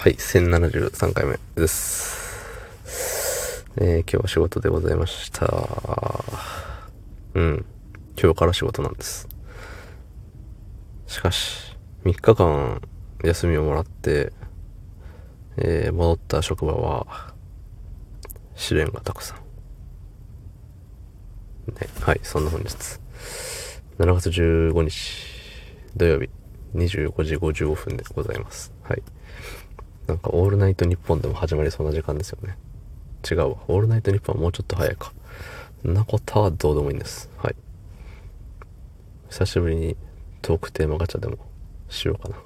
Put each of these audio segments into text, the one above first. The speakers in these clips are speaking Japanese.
はい、1073回目です。えー、今日は仕事でございました。うん。今日から仕事なんです。しかし、3日間休みをもらって、えー、戻った職場は、試練がたくさん。ね、はい、そんな本日。7月15日、土曜日、25時55分でございます。はい。なんか、オールナイトニッポンでも始まりそうな時間ですよね。違うわ。オールナイトニッポンはもうちょっと早いか。そんなことはどうでもいいんです。はい。久しぶりにトークテーマガチャでもしようかな。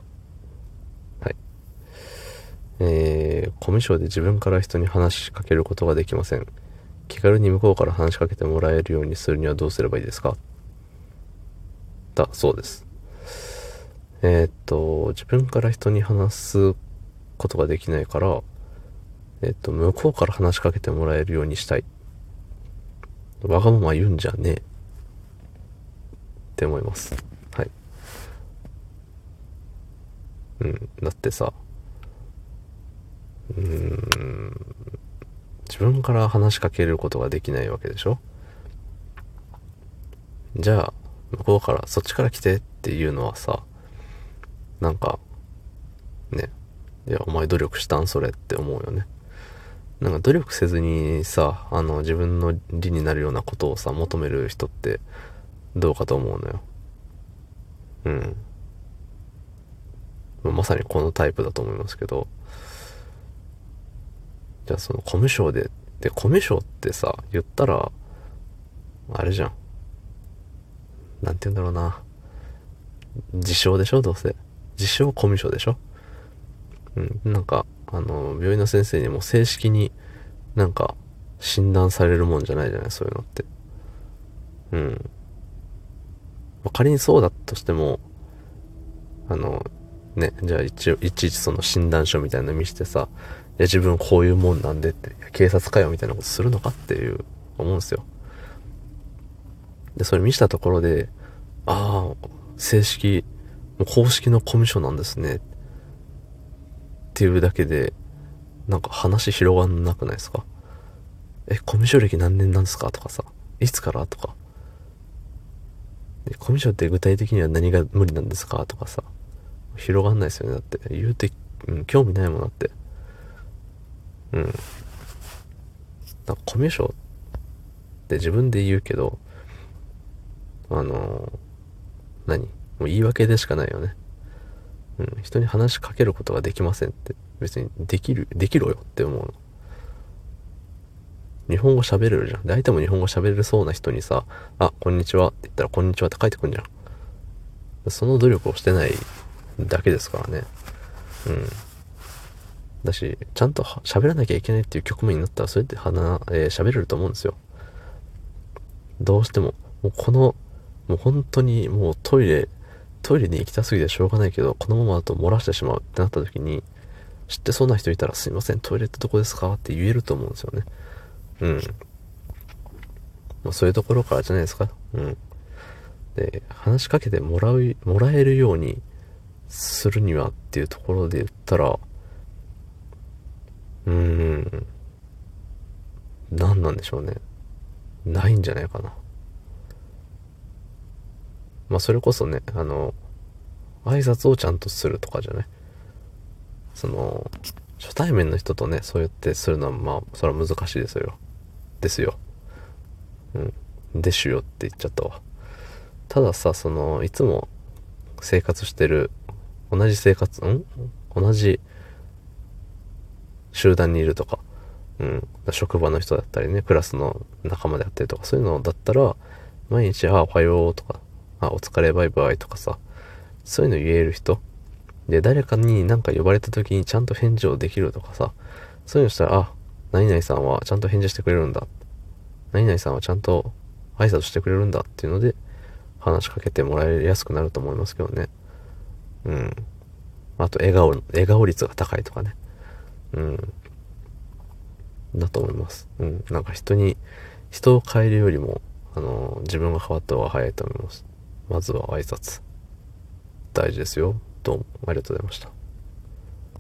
はい。えー、コミュ障で自分から人に話しかけることができません。気軽に向こうから話しかけてもらえるようにするにはどうすればいいですか？だそうです。えーっと、自分から人に話すことができないから、えっと、向こうから話しかけてもらえるようにしたい。わがまま言うんじゃねえ。って思います。はい。うん。だってさ、うーん、自分から話しかけることができないわけでしょ？じゃあ、向こうから、そっちから来てっていうのはさ、なんか、ね、いや、お前努力したんそれって思うよね。なんか努力せずにさ、あの、自分の利になるようなことをさ、求める人って、どうかと思うのよ。うん。まさにこのタイプだと思いますけど、じゃあそのコミュ障で、で、コミュ障ってさ、言ったら、あれじゃん。なんて言うんだろうな。自称でしょどうせ。自称コミュ障でしょうん。なんか、あの、病院の先生にも正式になんか診断されるもんじゃないじゃないそういうのって。うん。まあ仮にそうだとしても、あの、ね、じゃあ一応、いちいちその診断書みたいなの見してさ、いや自分こういうもんなんでって、警察かよみたいなことするのかっていう、思うんですよ。で、それ見したところで、ああ、正式、もう公式のコミュ障なんですね。っていうだけで、なんか話広がんなくないですか？え、コミュ障歴何年なんですか？とかさ、いつから？とか。で、コミュ障って具体的には何が無理なんですか？とかさ、広がんないですよね。だって、言うて、うん、興味ないもんだって。うん。だコミュ障って自分で言うけど、あの何？もう言い訳でしかないよね。うん。人に話しかけることができませんって。別にできる、できろよって思うの。日本語喋れるじゃん。で、相手も日本語喋れそうな人にさ、あ、こんにちはって言ったら、こんにちはって書いてくんじゃん。その努力をしてないだけですからね。うん。だし、ちゃんと喋らなきゃいけないっていう局面になったら、それって話、えー喋れると思うんですよ。どうしても、もうこの、もう本当にもうトイレ、トイレに行きたすぎてしょうがないけど、このままだと漏らしてしまうってなった時に、知ってそうな人いたら、すいません、トイレってどこですかって言えると思うんですよね。うん。まあ、そういうところからじゃないですか。うん。で、話しかけてもらう、もらえるようにするにはっていうところで言ったら、うーん、何なんでしょうね。ないんじゃないかな。まあ、それこそね、あの、挨拶をちゃんとするとかじゃない？その、初対面の人とね、そうやってするのは、まあ、それは難しいですよ。ですよ。うん。ですよって言っちゃったわ。たださ、その、いつも生活してる、同じ生活、ん？同じ集団にいるとか、うん。職場の人だったりね、クラスの仲間であったりとか、そういうのだったら、毎日、あ、おはようとか、あ、お疲れバイバイとかさ、そういうの言える人。で、誰かに何か呼ばれた時にちゃんと返事をできるとかさ、そういうのしたら、あ、何々さんはちゃんと返事してくれるんだ。何々さんはちゃんと挨拶してくれるんだっていうので、話しかけてもらいやすくなると思いますけどね。うん。あと、笑顔、笑顔率が高いとかね。うん。だと思います。うん。なんか人に、人を変えるよりも、あの、自分が変わった方が早いと思います。まずは挨拶。大事ですよ。どうもありがとうございました。